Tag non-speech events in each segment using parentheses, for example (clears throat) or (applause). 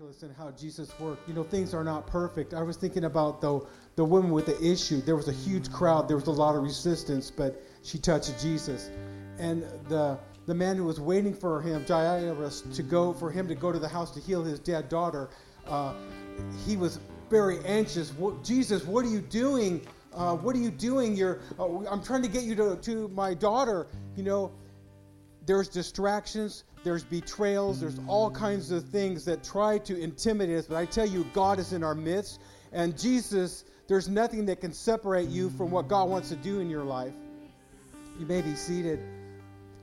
miraculous in how Jesus worked. You know, things are not perfect. I was thinking about the the woman with the issue. There was a huge crowd. There was a lot of resistance, but she touched Jesus, and the the man who was waiting for him, Jairus, to go for him to go to the house to heal his dead daughter. Uh, he was very anxious. What, Jesus, what are you doing? Uh, what are you doing? You're, uh, I'm trying to get you to, to my daughter. You know, there's distractions, there's betrayals, there's all kinds of things that try to intimidate us. But I tell you, God is in our midst. And Jesus, there's nothing that can separate you from what God wants to do in your life. You may be seated.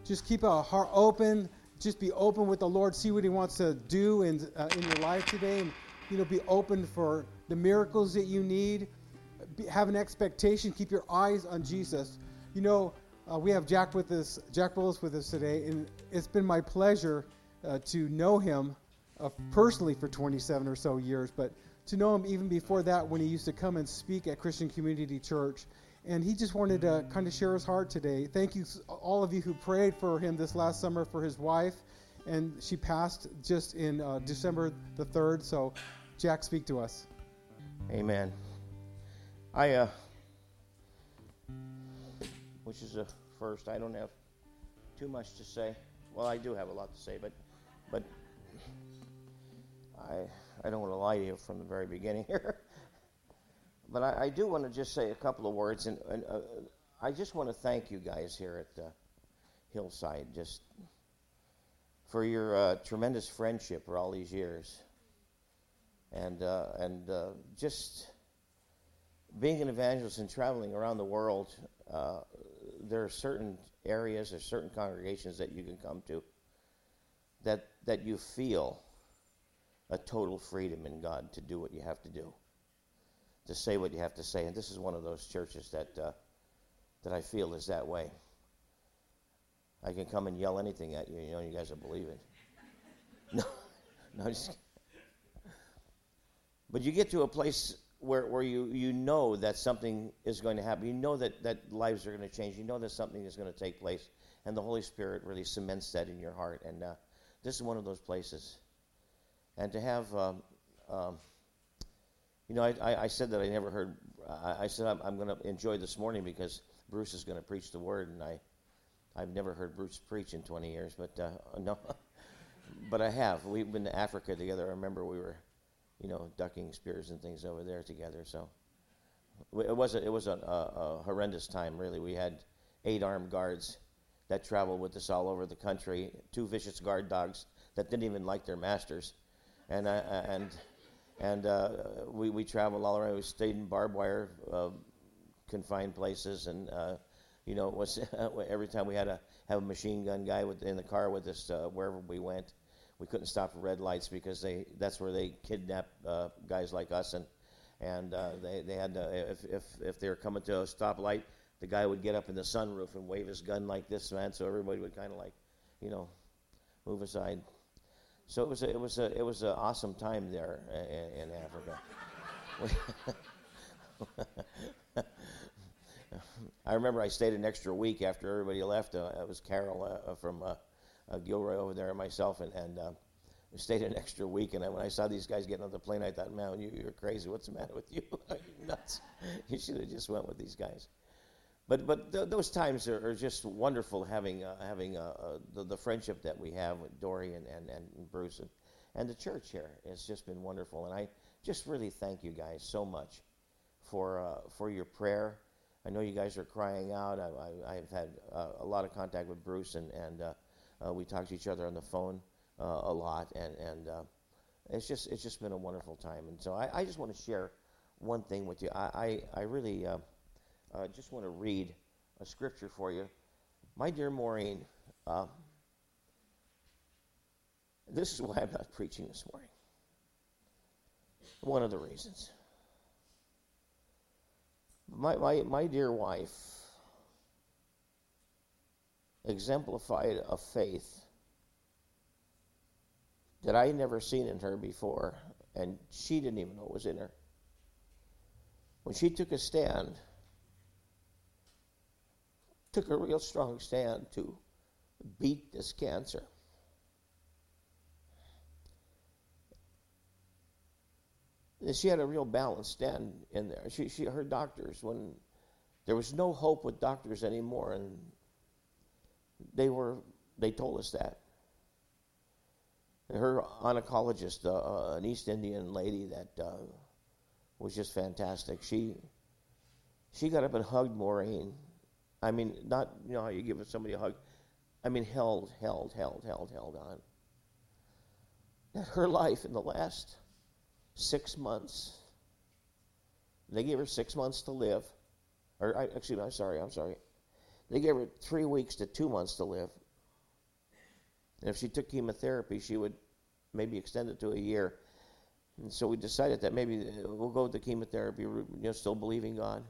Just keep a heart open. Just be open with the Lord. See what He wants to do in, uh, in your life today. And, you know, be open for the miracles that you need. Be, have an expectation. Keep your eyes on Jesus. You know, uh, we have Jack with us, Jack Willis with us today, and it's been my pleasure uh, to know him uh, personally for 27 or so years, but to know him even before that when he used to come and speak at Christian Community Church. And he just wanted to kind of share his heart today. Thank you, all of you who prayed for him this last summer for his wife, and she passed just in uh, December the 3rd. So, Jack, speak to us. Amen. I uh, which is a first. I don't have too much to say. Well, I do have a lot to say, but but I I don't want to lie to you from the very beginning (laughs) here. but I, I, do want to just say a couple of words, and, and uh, I just want to thank you guys here at uh, Hillside just for your uh, tremendous friendship for all these years, and uh, and uh, just being an evangelist and traveling around the world there are certain areas or certain congregations that you can come to that that you feel a total freedom in God to do what you have to do, to say what you have to say, and this is one of those churches that uh, that I feel is that way. I can come and yell anything at you, you know, you guys will believe it. (laughs) No, no, just. But you get to a place where, where you, you know that something is going to happen. You know that, that lives are going to change. You know that something is going to take place. And the Holy Spirit really cements that in your heart. And uh, this is one of those places. And to have, um, um, you know, I, I, I, said that I never heard, I, I said I'm, I'm going to enjoy this morning because Bruce is going to preach the word. And I, I've never heard Bruce preach in 20 years, but uh, (laughs) no. but I have. We've been to Africa together. I remember we were you know, ducking spears and things over there together. So it was a, it was a, a, a horrendous time, really. We had eight armed guards that traveled with us all over the country, two vicious guard dogs that didn't even like their masters, and uh, and and uh, we we traveled all around. We stayed in barbed wire uh, confined places, and uh, you know, it was (laughs) every time we had to have a machine gun guy with, in the car with us uh, wherever we went we couldn't stop at red lights because they that's where they kidnap uh, guys like us and and uh, they they had to, if if if they were coming to a stoplight, the guy would get up in the sunroof and wave his gun like this, man. So everybody would kind of like, you know, move aside. So it was a, it was a, it was an awesome time there in, in Africa. (laughs) I remember I stayed an extra week after everybody left. Uh, it was Carol uh, from uh, uh, Gilroy over there and myself, and, and uh, we stayed an extra week. And I, when I saw these guys getting on the plane, I thought, man, you, you're crazy. What's the matter with you? (laughs) you nuts. (laughs) You should have just went with these guys. But but th- those times are, are, just wonderful having uh, having uh, uh, the, the friendship that we have with Dory and, and, and Bruce and, and the church here. It's just been wonderful, and I just really thank you guys so much for uh, for your prayer. I know you guys are crying out. I, have had uh, a lot of contact with Bruce and and uh, uh, we talk to each other on the phone uh, a lot, and and uh, it's just it's just been a wonderful time. And so I, I just want to share one thing with you. I I, I really uh, uh, just want to read a scripture for you, my dear Maureen. Uh, this is why I'm not preaching this morning. One of the reasons. My, my, my dear wife exemplified a faith that I had never seen in her before, and she didn't even know it was in her. When she took a stand, took a real strong stand to beat this cancer. she had a real balanced stand in there. She, she, her doctors, when there was no hope with doctors anymore, and they were, they told us that. Her oncologist, uh, uh, an East Indian lady that uh, was just fantastic. She, she got up and hugged Maureen. I mean, not you know how you give somebody a hug. I mean, held, held, held, held, held on. Her life in the last six months. They gave her six months to live. Or, I, excuse me, I'm sorry, I'm sorry. They gave her three weeks to two months to live. And if she took chemotherapy, she would maybe extend it to a year. And so we decided that maybe uh, we'll go with the chemotherapy you know, still believing God.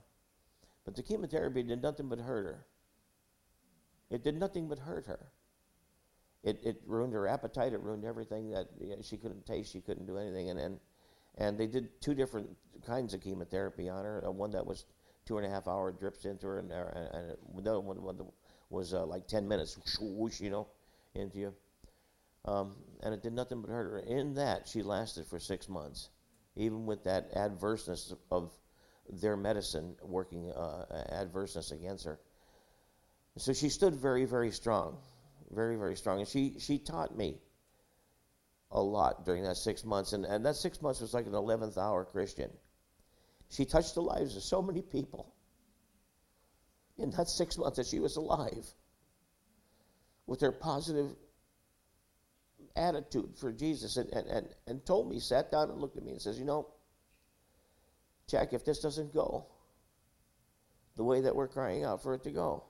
But the chemotherapy did nothing but hurt her. It did nothing but hurt her. It, it ruined her appetite. It ruined everything that you know, she couldn't taste. She couldn't do anything. And, and and they did two different kinds of chemotherapy on her. Uh, one that was two and a half hour drips into her, and, and another one, one was uh, like 10 minutes, whoosh, you know, into you. Um, and it did nothing but hurt her. In that, she lasted for six months, even with that adverseness of their medicine working uh, adverseness against her. So she stood very, very strong, very, very strong. And she, she taught me a lot during that six months. And, and that six months was like an 11th hour Christian. She touched the lives of so many people in that six months that she was alive with her positive attitude for Jesus and, and, and, and told me, sat down and looked at me and says, You know, Jack, if this doesn't go the way that we're crying out for it to go,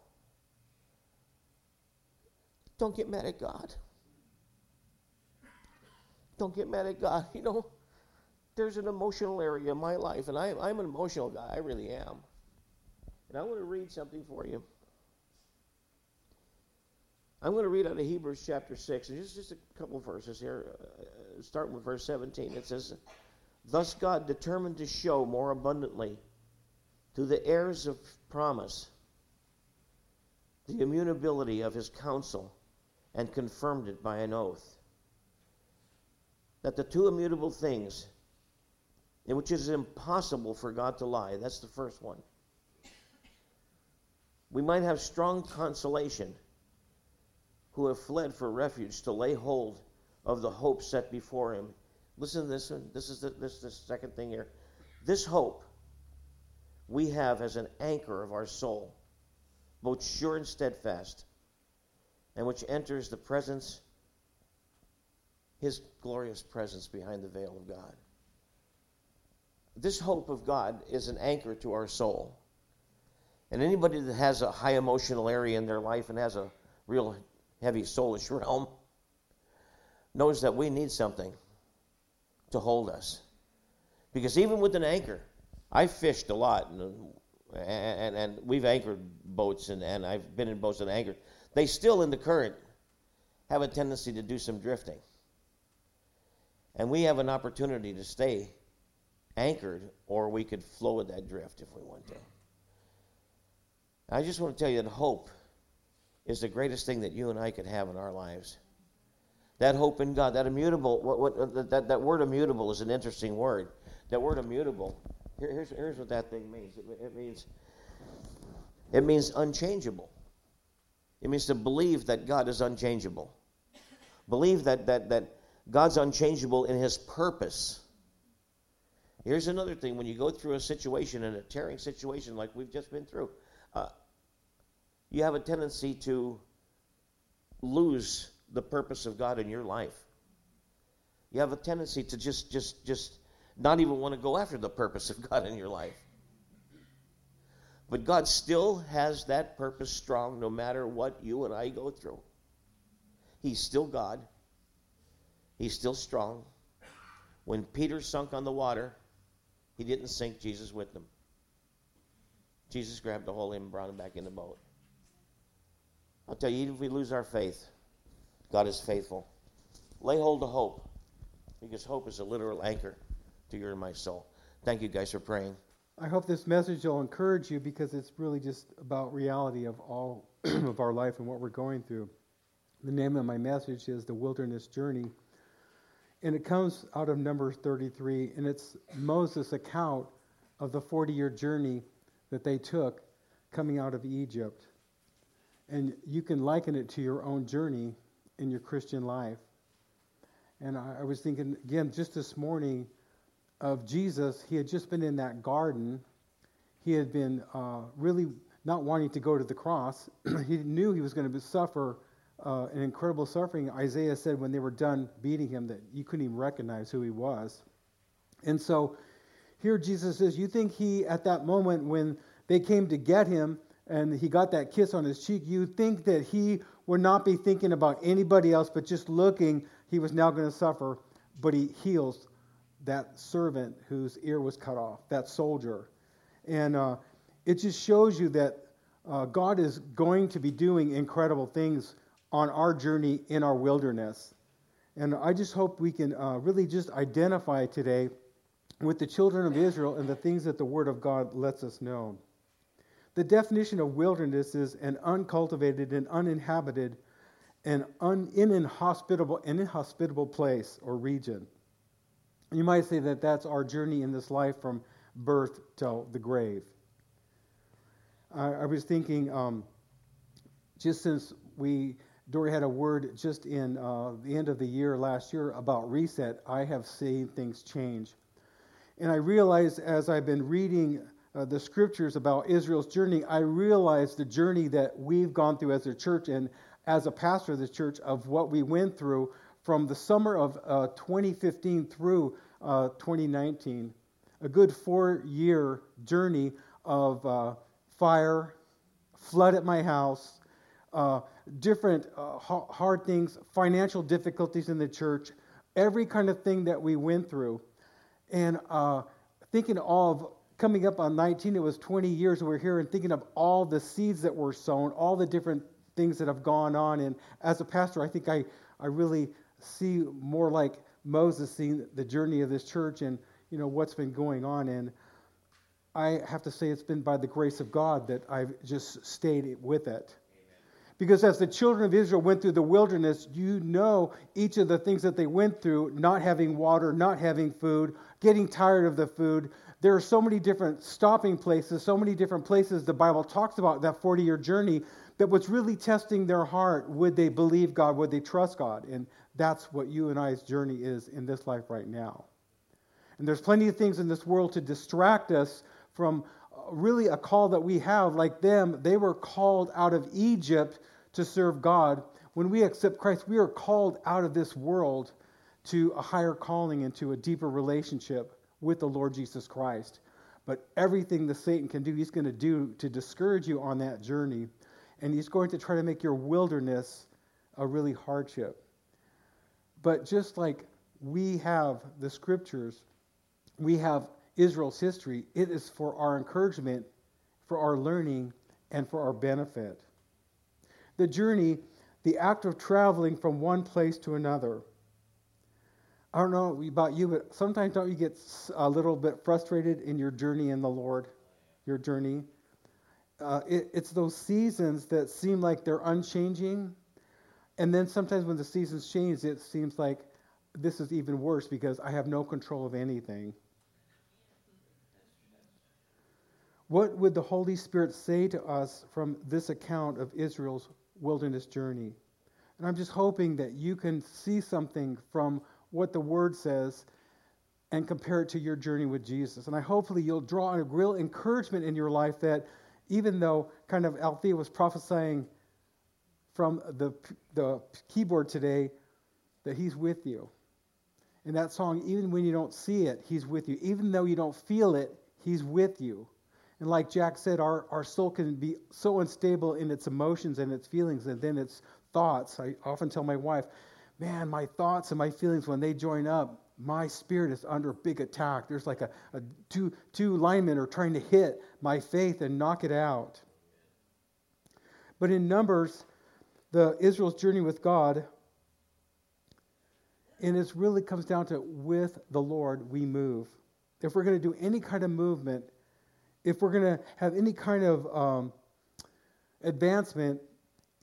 don't get mad at God. Don't get mad at God. (laughs) You know, there's an emotional area in my life, and I, I'm an emotional guy. I really am. And I want to read something for you. I'm going to read out of Hebrews chapter 6. and Just, just a couple verses here, uh, starting with verse 17. It says, Thus God determined to show more abundantly to the heirs of promise the immutability of his counsel and confirmed it by an oath that the two immutable things in which is impossible for God to lie, that's the first one. We might have strong consolation who have fled for refuge to lay hold of the hope set before him. Listen to this one. This is the, this, the second thing here. This hope we have as an anchor of our soul, both sure and steadfast, and which enters the presence his glorious presence behind the veil of God. This hope of God is an anchor to our soul. And anybody that has a high emotional area in their life and has a real heavy soulish realm knows that we need something to hold us. Because even with an anchor, I've fished a lot and, and, and we've anchored boats and, and I've been in boats and anchored. They still, in the current, have a tendency to do some drifting. And we have an opportunity to stay anchored, or we could flow with that drift if we want to. I just want to tell you that hope is the greatest thing that you and I could have in our lives. That hope in God, that immutable, what, what, uh, that, that word immutable is an interesting word. That word immutable, here, here's, here's what that thing means. It, it means it means unchangeable. It means to believe that God is unchangeable. Believe that, that, that God's unchangeable in his purpose. Here's another thing when you go through a situation, and a tearing situation like we've just been through, uh, you have a tendency to lose the purpose of God in your life. You have a tendency to just, just, just not even want to go after the purpose of God in your life. But God still has that purpose strong no matter what you and I go through. He's still God. He's still strong. When Peter sunk on the water, he didn't sink Jesus with them. Jesus grabbed a hold of him and brought him back in the boat. I'll tell you, even if we lose our faith, God is faithful. Lay hold of hope, because hope is a literal anchor to your and my soul. Thank you guys for praying. I hope this message will encourage you because it's really just about reality of all (clears throat) of our life and what we're going through. The name of my message is The Wilderness Journey. And it comes out of Numbers 33, and it's Moses' account of the 40 year journey that they took coming out of Egypt. And you can liken it to your own journey in your Christian life. And I, I was thinking, again, just this morning of Jesus. He had just been in that garden. He had been uh, really not wanting to go to the cross. (clears throat) he knew he was going to suffer uh, an incredible suffering. Isaiah said when they were done beating him that you couldn't even recognize who he was. And so here Jesus says, You think he, at that moment when they came to get him and he got that kiss on his cheek, you think that he would not be thinking about anybody else, but just looking, he was now going to suffer, but he heals that servant whose ear was cut off, that soldier. And uh, it just shows you that uh, God is going to be doing incredible things on our journey in our wilderness. And I just hope we can uh, really just identify today with the children of Israel and the things that the Word of God lets us know. The definition of wilderness is an uncultivated and uninhabited and un, inhospitable, an inhospitable place or region. You might say that that's our journey in this life from birth till the grave. I, I was thinking, um, just since we, Dory had a word just in uh, the end of the year last year about reset, I have seen things change. And I realized as I've been reading uh, the scriptures about Israel's journey, I realized the journey that we've gone through as a church and as a pastor of the church of what we went through from the summer of uh, 2015 through uh, 2019. A good four year journey of uh, fire, flood at my house, uh, different uh, hard things, financial difficulties in the church, every kind of thing that we went through. And uh, thinking of coming up on 19, it was 20 years we are here, and thinking of all the seeds that were sown, all the different things that have gone on. And as a pastor, I think I, I really see more like Moses seeing the journey of this church and you know what's been going on. And I have to say it's been by the grace of God that I've just stayed with it. Because as the children of Israel went through the wilderness, you know each of the things that they went through not having water, not having food, getting tired of the food. There are so many different stopping places, so many different places the Bible talks about that 40 year journey that was really testing their heart. Would they believe God? Would they trust God? And that's what you and I's journey is in this life right now. And there's plenty of things in this world to distract us from really a call that we have, like them, they were called out of Egypt to serve God. When we accept Christ, we are called out of this world to a higher calling and to a deeper relationship with the Lord Jesus Christ. But everything the Satan can do, he's going to do to discourage you on that journey. And he's going to try to make your wilderness a really hardship. But just like we have the scriptures, we have Israel's history, it is for our encouragement, for our learning, and for our benefit. The journey, the act of traveling from one place to another. I don't know about you, but sometimes don't you get a little bit frustrated in your journey in the Lord? Your journey? Uh, it, it's those seasons that seem like they're unchanging. And then sometimes when the seasons change, it seems like this is even worse because I have no control of anything. What would the Holy Spirit say to us from this account of Israel's wilderness journey? And I'm just hoping that you can see something from what the Word says and compare it to your journey with Jesus. And I hopefully you'll draw a real encouragement in your life that even though kind of Althea was prophesying from the, the keyboard today, that He's with you. In that song, even when you don't see it, He's with you. Even though you don't feel it, He's with you. And like Jack said, our, our soul can be so unstable in its emotions and its feelings and then its thoughts. I often tell my wife, man, my thoughts and my feelings, when they join up, my spirit is under big attack. There's like a, a two, two linemen are trying to hit my faith and knock it out. But in Numbers, the Israel's journey with God, and it really comes down to with the Lord we move. If we're going to do any kind of movement, if we're going to have any kind of um, advancement,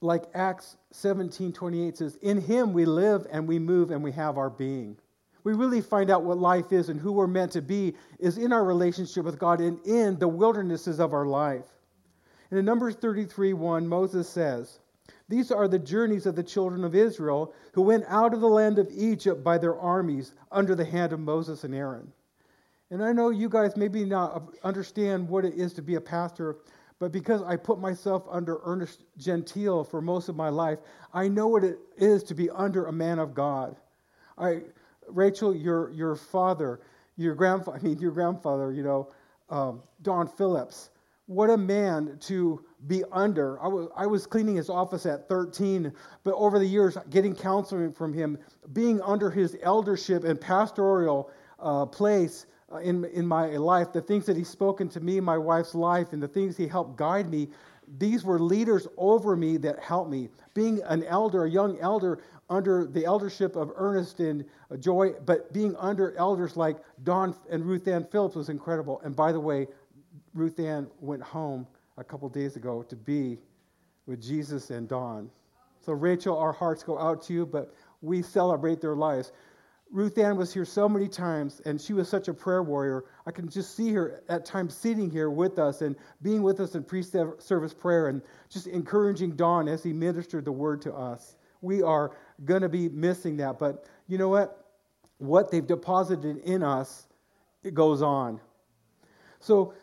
like Acts 17 28 says, In him we live and we move and we have our being. we really find out what life is and who we're meant to be is in our relationship with God and in the wildernesses of our life. And in Numbers 33 1, Moses says, These are the journeys of the children of Israel who went out of the land of Egypt by their armies under the hand of Moses and Aaron. And I know you guys maybe not understand what it is to be a pastor, but because I put myself under Ernest Gentile for most of my life, I know what it is to be under a man of God. I, Rachel, your your father, your grandfather, (laughs) I mean your grandfather, you know, um, Don Phillips what a man to be under. I was, I was cleaning his office at 13, but over the years, getting counseling from him, being under his eldership and pastoral uh, place uh, in, in my life, the things that he's spoken to me, my wife's life, and the things he helped guide me, these were leaders over me that helped me. Being an elder, a young elder, under the eldership of Ernest and Joy, but being under elders like Don and Ruth Ann Phillips was incredible. And by the way, Ruth Ann went home a couple days ago to be with Jesus and Don. So, Rachel, our hearts go out to you, but we celebrate their lives. Ruth Ann was here so many times, and she was such a prayer warrior. I can just see her at times sitting here with us and being with us in pre service prayer and just encouraging Don as he ministered the word to us. We are going to be missing that, but you know what? What they've deposited in us, it goes on. So,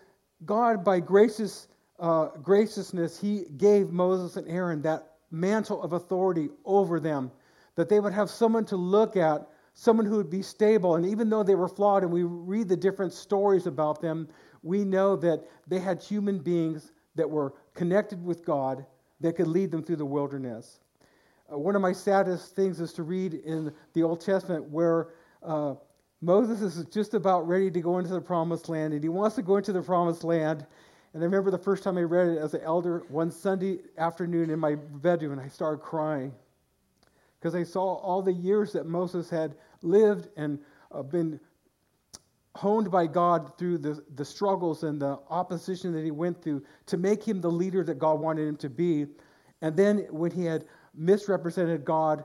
God, by gracious, uh, graciousness, He gave Moses and Aaron that mantle of authority over them, that they would have someone to look at, someone who would be stable. And even though they were flawed, and we read the different stories about them, we know that they had human beings that were connected with God that could lead them through the wilderness. Uh, one of my saddest things is to read in the Old Testament where uh, Moses is just about ready to go into the promised land, and he wants to go into the promised land. And I remember the first time I read it as an elder one Sunday afternoon in my bedroom, and I started crying because they saw all the years that Moses had lived and uh, been honed by God through the, the struggles and the opposition that he went through to make him the leader that God wanted him to be. And then when he had misrepresented God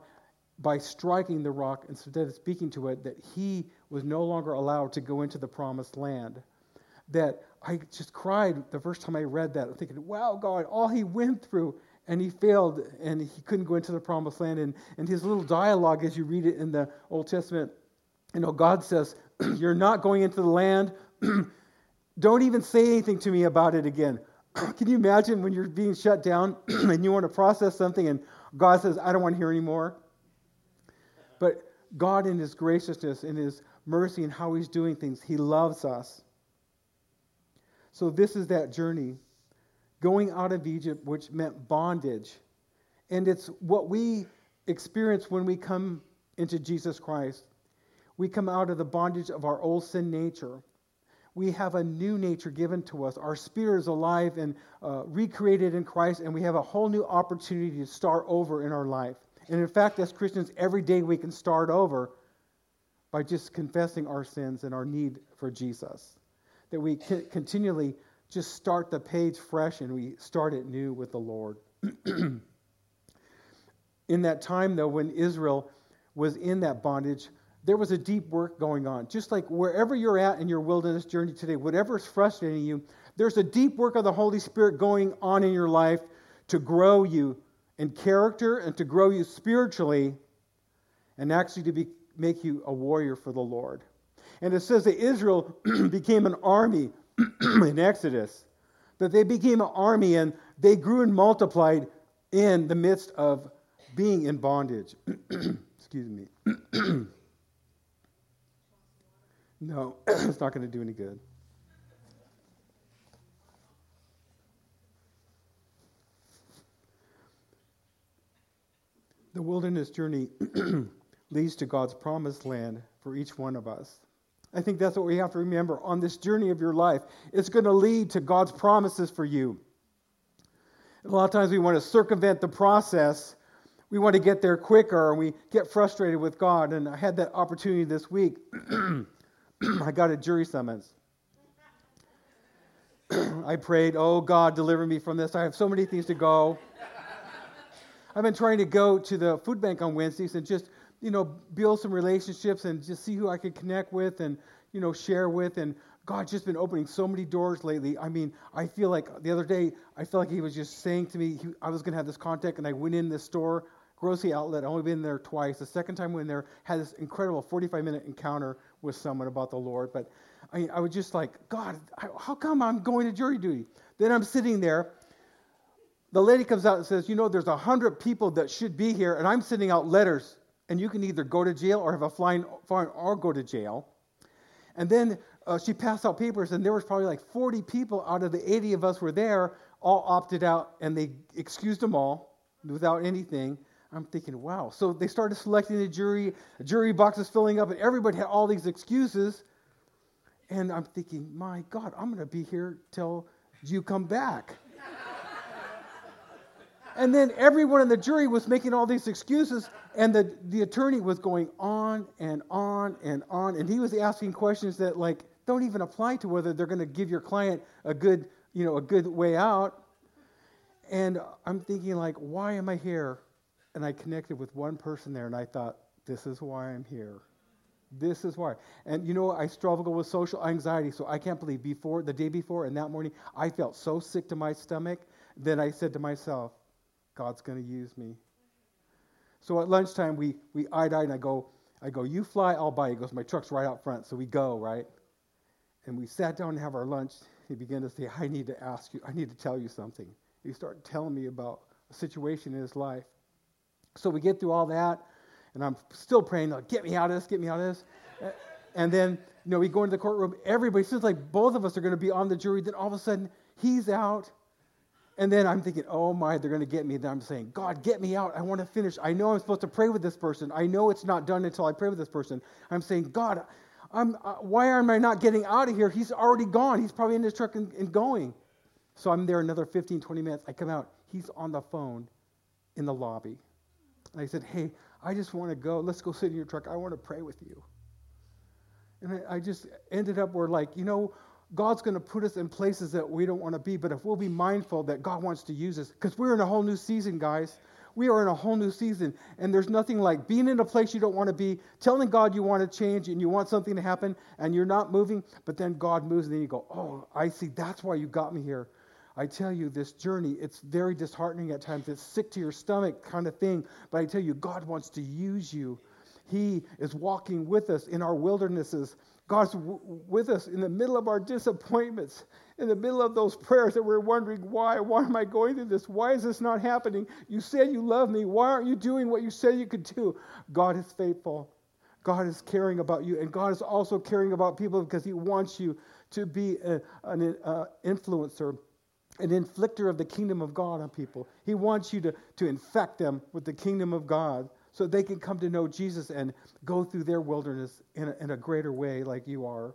by striking the rock instead of speaking to it, that he was no longer allowed to go into the promised land. That I just cried the first time I read that, thinking, wow, God, all he went through, and he failed, and he couldn't go into the promised land. And, and his little dialogue, as you read it in the Old Testament, you know, God says, (clears throat) You're not going into the land. (clears throat) Don't even say anything to me about it again. (clears throat) Can you imagine when you're being shut down and you want to process something, and God says, I don't want to hear anymore? But God, in His graciousness, in His mercy, and how He's doing things, He loves us. So, this is that journey going out of Egypt, which meant bondage. And it's what we experience when we come into Jesus Christ. We come out of the bondage of our old sin nature. We have a new nature given to us. Our spirit is alive and uh, recreated in Christ, and we have a whole new opportunity to start over in our life. And in fact, as Christians, every day we can start over by just confessing our sins and our need for Jesus. That we continually just start the page fresh and we start it new with the Lord. (clears throat) in that time, though, when Israel was in that bondage, there was a deep work going on. Just like wherever you're at in your wilderness journey today, whatever is frustrating you, there's a deep work of the Holy Spirit going on in your life to grow you in character and to grow you spiritually and actually to be, make you a warrior for the Lord. And it says that Israel (clears throat) became an army (clears throat) in Exodus, that they became an army and they grew and multiplied in the midst of being in bondage. (clears throat) Excuse me. (clears throat) no, it's not going to do any good. The wilderness journey leads to God's promised land for each one of us. I think that's what we have to remember on this journey of your life. It's going to lead to God's promises for you. a lot of times we want to circumvent the process. We want to get there quicker and we get frustrated with God. And I had that opportunity this week. (clears throat) I got a jury summons. (clears throat) I prayed, Oh God, deliver me from this. I have so many things to go. I've been trying to go to the food bank on Wednesdays and just you know, build some relationships and just see who I could connect with and, you know, share with. And God's just been opening so many doors lately. I mean, I feel like the other day, I felt like He was just saying to me, he, I was going to have this contact, and I went in this store, grocery outlet. I only been there twice. The second time I went there, had this incredible 45 minute encounter with someone about the Lord. But I, I was just like, God, how come I'm going to jury duty? Then I'm sitting there. The lady comes out and says, You know, there's a hundred people that should be here, and I'm sending out letters, and you can either go to jail or have a fine, fine or go to jail. And then uh, she passed out papers, and there was probably like 40 people out of the 80 of us were there, all opted out, and they excused them all without anything. I'm thinking, wow. So they started selecting the jury, jury boxes filling up, and everybody had all these excuses. And I'm thinking, my God, I'm going to be here till you come back. And then everyone in the jury was making all these excuses, and the, the attorney was going on and on and on, and he was asking questions that, like, don't even apply to whether they're going to give your client a good, you know, a good way out. And I'm thinking, like, why am I here? And I connected with one person there, and I thought, this is why I'm here. This is why. And you know, I struggle with social anxiety, so I can't believe before the day before and that morning, I felt so sick to my stomach. Then I said to myself, God's going to use me. So at lunchtime, we we eyed eyed, and I go, I go, you fly, I'll buy. He goes, my truck's right out front, so we go right. And we sat down to have our lunch. He began to say, I need to ask you, I need to tell you something. He started telling me about a situation in his life. So we get through all that, and I'm still praying, like, get me out of this, get me out of this. And then, you know, we go into the courtroom. Everybody seems like both of us are going to be on the jury. Then all of a sudden, he's out. And then I'm thinking, oh my, they're going to get me. Then I'm saying, God, get me out. I want to finish. I know I'm supposed to pray with this person. I know it's not done until I pray with this person. I'm saying, God, I'm, uh, why am I not getting out of here? He's already gone. He's probably in his truck and, and going. So I'm there another 15, 20 minutes. I come out. He's on the phone in the lobby. And I said, hey, I just want to go. Let's go sit in your truck. I want to pray with you. And I, I just ended up where, like, you know, God's going to put us in places that we don't want to be, but if we'll be mindful that God wants to use us, because we're in a whole new season, guys. We are in a whole new season, and there's nothing like being in a place you don't want to be, telling God you want to change and you want something to happen, and you're not moving, but then God moves, and then you go, Oh, I see, that's why you got me here. I tell you, this journey, it's very disheartening at times. It's sick to your stomach kind of thing, but I tell you, God wants to use you. He is walking with us in our wildernesses. God's w- with us in the middle of our disappointments, in the middle of those prayers that we're wondering, why? Why am I going through this? Why is this not happening? You said you love me. Why aren't you doing what you said you could do? God is faithful. God is caring about you, and God is also caring about people because He wants you to be a, an uh, influencer, an inflictor of the kingdom of God on people. He wants you to, to infect them with the kingdom of God so they can come to know Jesus and go through their wilderness in a, in a greater way like you are.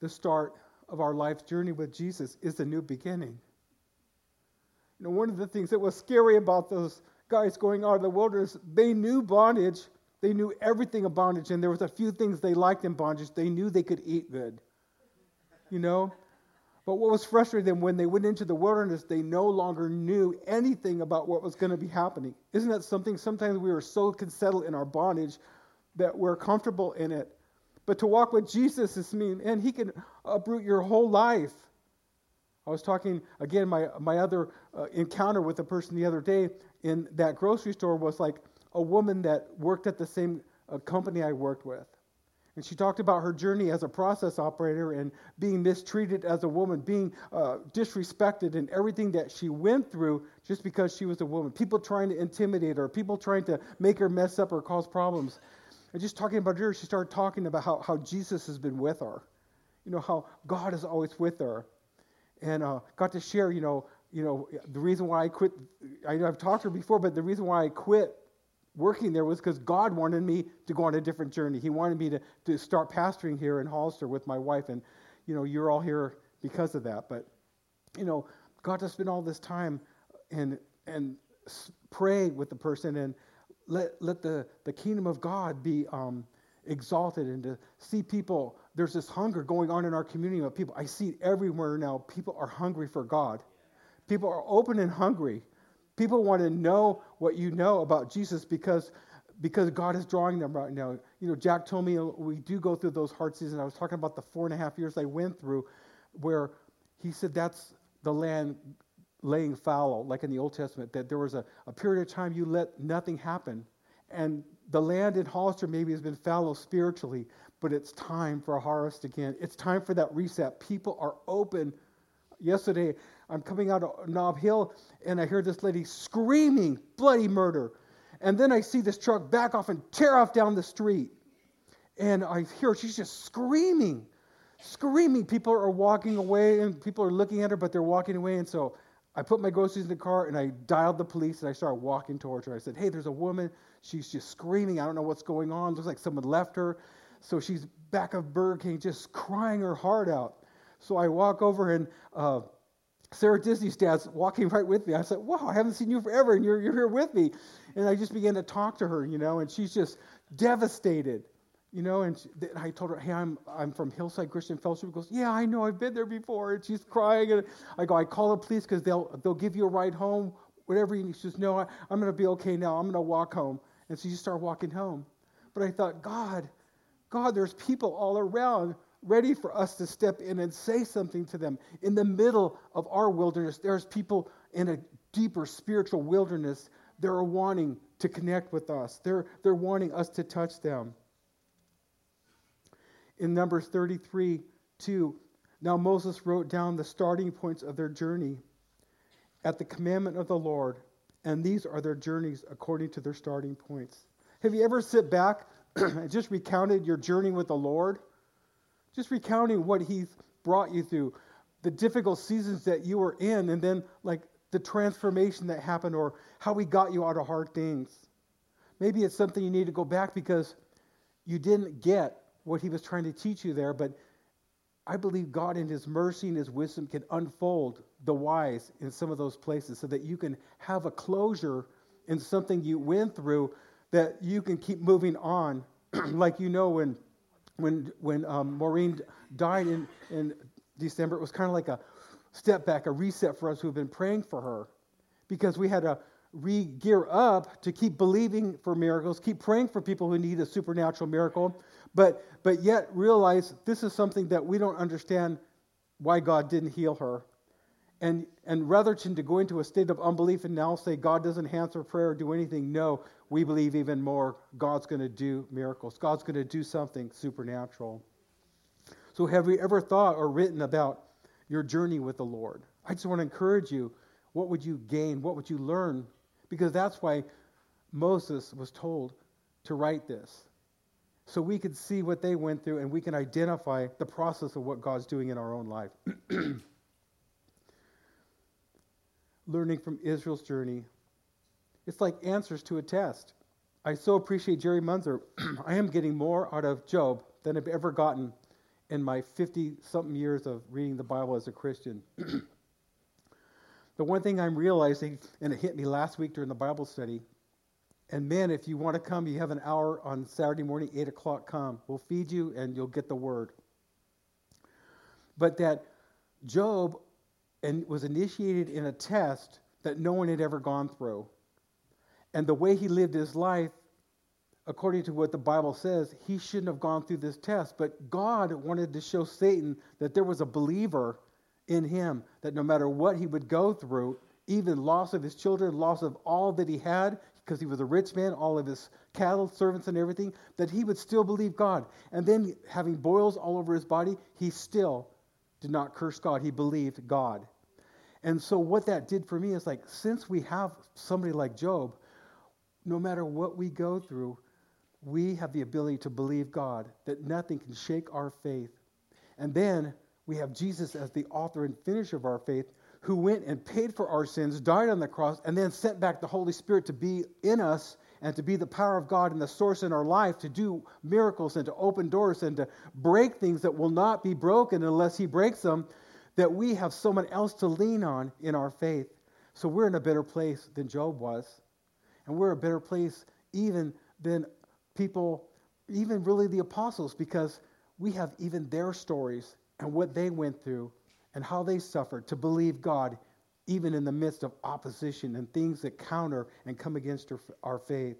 The start of our life's journey with Jesus is a new beginning. You know, one of the things that was scary about those guys going out of the wilderness, they knew bondage. They knew everything of bondage, and there was a few things they liked in bondage. They knew they could eat good you know? But what was frustrating them when they went into the wilderness, they no longer knew anything about what was going to be happening. Isn't that something? Sometimes we are so settled in our bondage that we're comfortable in it. But to walk with Jesus is mean, and He can uproot your whole life. I was talking again. My my other uh, encounter with a person the other day in that grocery store was like a woman that worked at the same uh, company I worked with. And she talked about her journey as a process operator and being mistreated as a woman, being uh, disrespected, and everything that she went through just because she was a woman. People trying to intimidate her, people trying to make her mess up or cause problems. And just talking about her, she started talking about how, how Jesus has been with her. You know, how God is always with her. And uh, got to share, you know, you know, the reason why I quit, I know I've talked to her before, but the reason why I quit working there was because God wanted me to go on a different journey. He wanted me to, to start pastoring here in Hollister with my wife. And, you know, you're all here because of that. But, you know, got to spend all this time and, and pray with the person and let, let the, the kingdom of God be um, exalted and to see people there's this hunger going on in our community of people. I see it everywhere now. People are hungry for God. People are open and hungry. People want to know what you know about Jesus because because God is drawing them right now. You know, Jack told me uh, we do go through those hard seasons. I was talking about the four and a half years I went through, where he said that's the land laying fallow, like in the Old Testament, that there was a, a period of time you let nothing happen. And the land in Hollister maybe has been fallow spiritually, but it's time for a harvest again. It's time for that reset. People are open. Yesterday, I'm coming out of Nob Hill, and I hear this lady screaming bloody murder. And then I see this truck back off and tear off down the street. And I hear she's just screaming, screaming. People are walking away, and people are looking at her, but they're walking away. And so I put my groceries in the car, and I dialed the police, and I started walking towards her. I said, Hey, there's a woman. She's just screaming. I don't know what's going on. Looks like someone left her. So she's back of Burger King, just crying her heart out. So I walk over, and uh, Sarah Disney's dad's walking right with me. I said, Wow, I haven't seen you forever, and you're, you're here with me. And I just began to talk to her, you know, and she's just devastated, you know. And, she, and I told her, Hey, I'm, I'm from Hillside Christian Fellowship. She goes, Yeah, I know, I've been there before. And she's crying. And I go, I call the police because they'll, they'll give you a ride home, whatever you need. She says, No, I, I'm going to be okay now. I'm going to walk home. And so she started walking home. But I thought, God, God, there's people all around ready for us to step in and say something to them. In the middle of our wilderness, there's people in a deeper spiritual wilderness. They're wanting to connect with us, they're, they're wanting us to touch them. In Numbers 33 2, now Moses wrote down the starting points of their journey at the commandment of the Lord, and these are their journeys according to their starting points. Have you ever sit back (clears throat) and just recounted your journey with the Lord? Just recounting what He's brought you through, the difficult seasons that you were in, and then like the transformation that happened or how He got you out of hard things. Maybe it's something you need to go back because you didn't get what He was trying to teach you there, but I believe God, in His mercy and His wisdom, can unfold the wise in some of those places so that you can have a closure in something you went through that you can keep moving on. (clears throat) like you know, when when when um, Maureen died in in December, it was kind of like a step back, a reset for us who have been praying for her, because we had to re-gear up to keep believing for miracles, keep praying for people who need a supernatural miracle, but but yet realize this is something that we don't understand why God didn't heal her. And, and rather than to go into a state of unbelief and now say God doesn't answer prayer or do anything, no, we believe even more God's going to do miracles. God's going to do something supernatural. So, have you ever thought or written about your journey with the Lord? I just want to encourage you. What would you gain? What would you learn? Because that's why Moses was told to write this. So we could see what they went through and we can identify the process of what God's doing in our own life. (clears throat) learning from Israel's journey. It's like answers to a test. I so appreciate Jerry Munzer. (clears throat) I am getting more out of Job than I've ever gotten in my 50 something years of reading the Bible as a Christian. (clears throat) the one thing I'm realizing, and it hit me last week during the Bible study, and man, if you want to come, you have an hour on Saturday morning, 8 o'clock, come. We'll feed you and you'll get the word. But that Job and was initiated in a test that no one had ever gone through. And the way he lived his life, according to what the Bible says, he shouldn't have gone through this test. But God wanted to show Satan that there was a believer in him, that no matter what he would go through, even loss of his children, loss of all that he had, because he was a rich man, all of his cattle, servants, and everything, that he would still believe God. And then, having boils all over his body, he still did not curse God. He believed God. And so, what that did for me is like, since we have somebody like Job, no matter what we go through, we have the ability to believe God, that nothing can shake our faith. And then we have Jesus as the author and finisher of our faith, who went and paid for our sins, died on the cross, and then sent back the Holy Spirit to be in us and to be the power of God and the source in our life to do miracles and to open doors and to break things that will not be broken unless He breaks them that we have someone else to lean on in our faith. So we're in a better place than Job was. And we're a better place even than people, even really the apostles, because we have even their stories and what they went through and how they suffered to believe God even in the midst of opposition and things that counter and come against our, faith.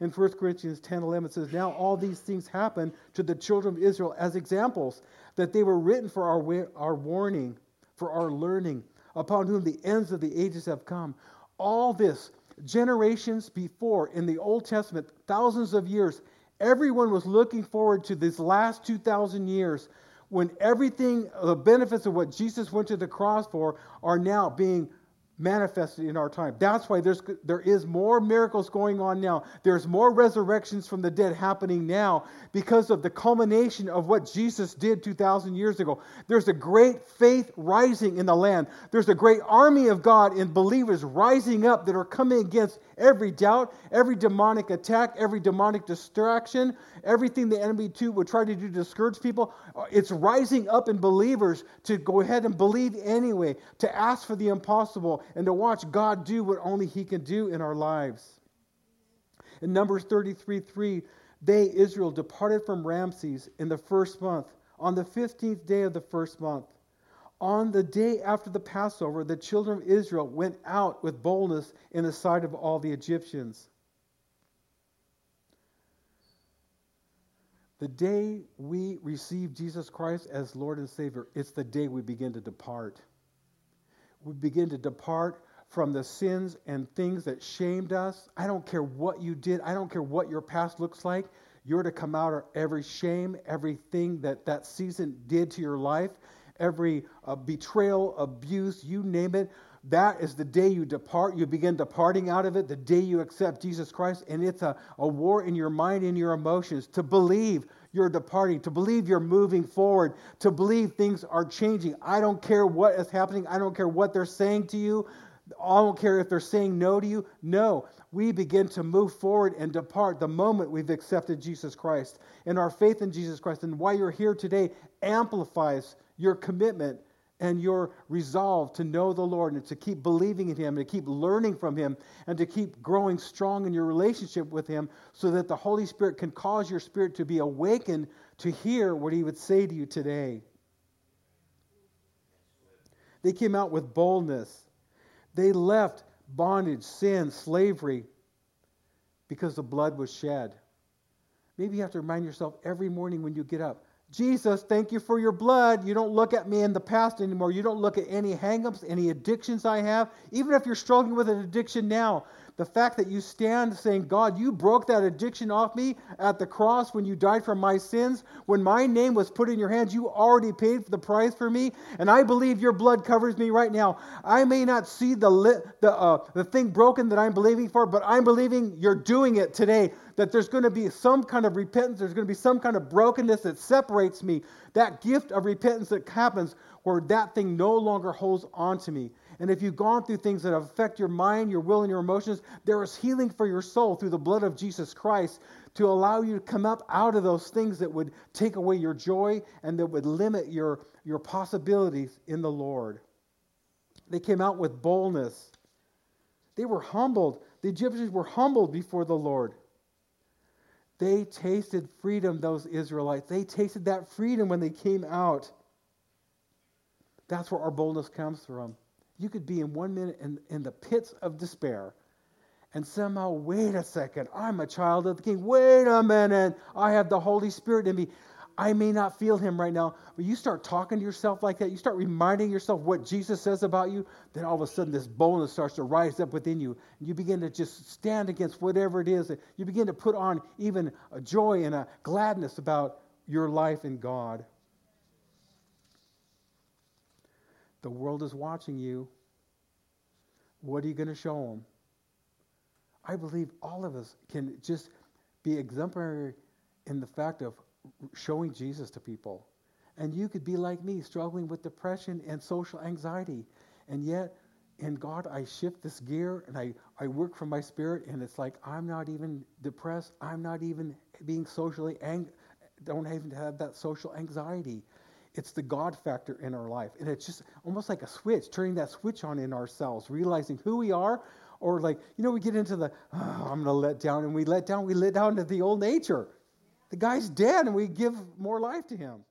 In 1 Corinthians 10 11, it says, Now all these things happen to the children of Israel as examples, that they were written for our, our warning, for our learning, upon whom the ends of the ages have come. All this, generations before in the Old Testament, thousands of years, everyone was looking forward to these last 2,000 years when everything, the benefits of what Jesus went to the cross for, are now being manifested in our time. That's why there's there is more miracles going on now. There's more resurrections from the dead happening now because of the culmination of what Jesus did 2000 years ago. There's a great faith rising in the land. There's a great army of God in believers rising up that are coming against every doubt, every demonic attack, every demonic distraction, everything the enemy too would try to do to discourage people. Uh, it's rising up in believers to go ahead and believe anyway, to ask for the impossible and to watch God do what only He can do in our lives. In Numbers 33 3, they, Israel, departed from Ramses in the first month, on the 15th day of the first month. On the day after the Passover, the children of Israel went out with boldness in the sight of all the Egyptians. The day we receive Jesus Christ as Lord and Savior, it's the day we begin to depart we begin to depart from the sins and things that shamed us. I don't care what you did, I don't care what your past looks like. You're to come out of every shame, everything that that season did to your life, every uh, betrayal, abuse, you name it. That is the day you depart. You begin departing out of it, the day you accept Jesus Christ. And it's a, a war in your mind and your emotions to believe you're departing, to believe you're moving forward, to believe things are changing. I don't care what is happening. I don't care what they're saying to you. I don't care if they're saying no to you. No, we begin to move forward and depart the moment we've accepted Jesus Christ. And our faith in Jesus Christ and why you're here today amplifies your commitment and your resolve to know the Lord and to keep believing in Him and to keep learning from Him and to keep growing strong in your relationship with Him so that the Holy Spirit can cause your spirit to be awakened to hear what He would say to you today. They came out with boldness. They left bondage, sin, slavery because the blood was shed. Maybe you have to remind yourself every morning when you get up Jesus, thank you for your blood. You don't look at me in the past anymore. You don't look at any hangups, any addictions I have. Even if you're struggling with an addiction now, the fact that you stand saying, God, you broke that addiction off me at the cross when you died for my sins. When my name was put in your hands, you already paid the price for me. And I believe your blood covers me right now. I may not see the, li- the, uh, the thing broken that I'm believing for, but I'm believing you're doing it today that there's going to be some kind of repentance, there's going to be some kind of brokenness that separates me. That gift of repentance that happens where that thing no longer holds on to me. And if you've gone through things that affect your mind, your will, and your emotions, there is healing for your soul through the blood of Jesus Christ to allow you to come up out of those things that would take away your joy and that would limit your, your possibilities in the Lord. They came out with boldness. They were humbled. The Egyptians were humbled before the Lord. They tasted freedom, those Israelites. They tasted that freedom when they came out. That's where our boldness comes from. You could be in one minute in, in the pits of despair and somehow, wait a second, I'm a child of the King. Wait a minute, I have the Holy Spirit in me. I may not feel him right now, but you start talking to yourself like that, you start reminding yourself what Jesus says about you, then all of a sudden this boldness starts to rise up within you. And you begin to just stand against whatever it is. You begin to put on even a joy and a gladness about your life in God. The world is watching you. What are you going to show them? I believe all of us can just be exemplary in the fact of showing Jesus to people. And you could be like me, struggling with depression and social anxiety. And yet, in God, I shift this gear and I, I work from my spirit, and it's like I'm not even depressed. I'm not even being socially ang- don't even have that social anxiety. It's the God factor in our life. And it's just almost like a switch, turning that switch on in ourselves, realizing who we are. Or like, you know, we get into the, oh, I'm going to let down, and we let down, we let down to the old nature. the guy's dead and we give more life to him.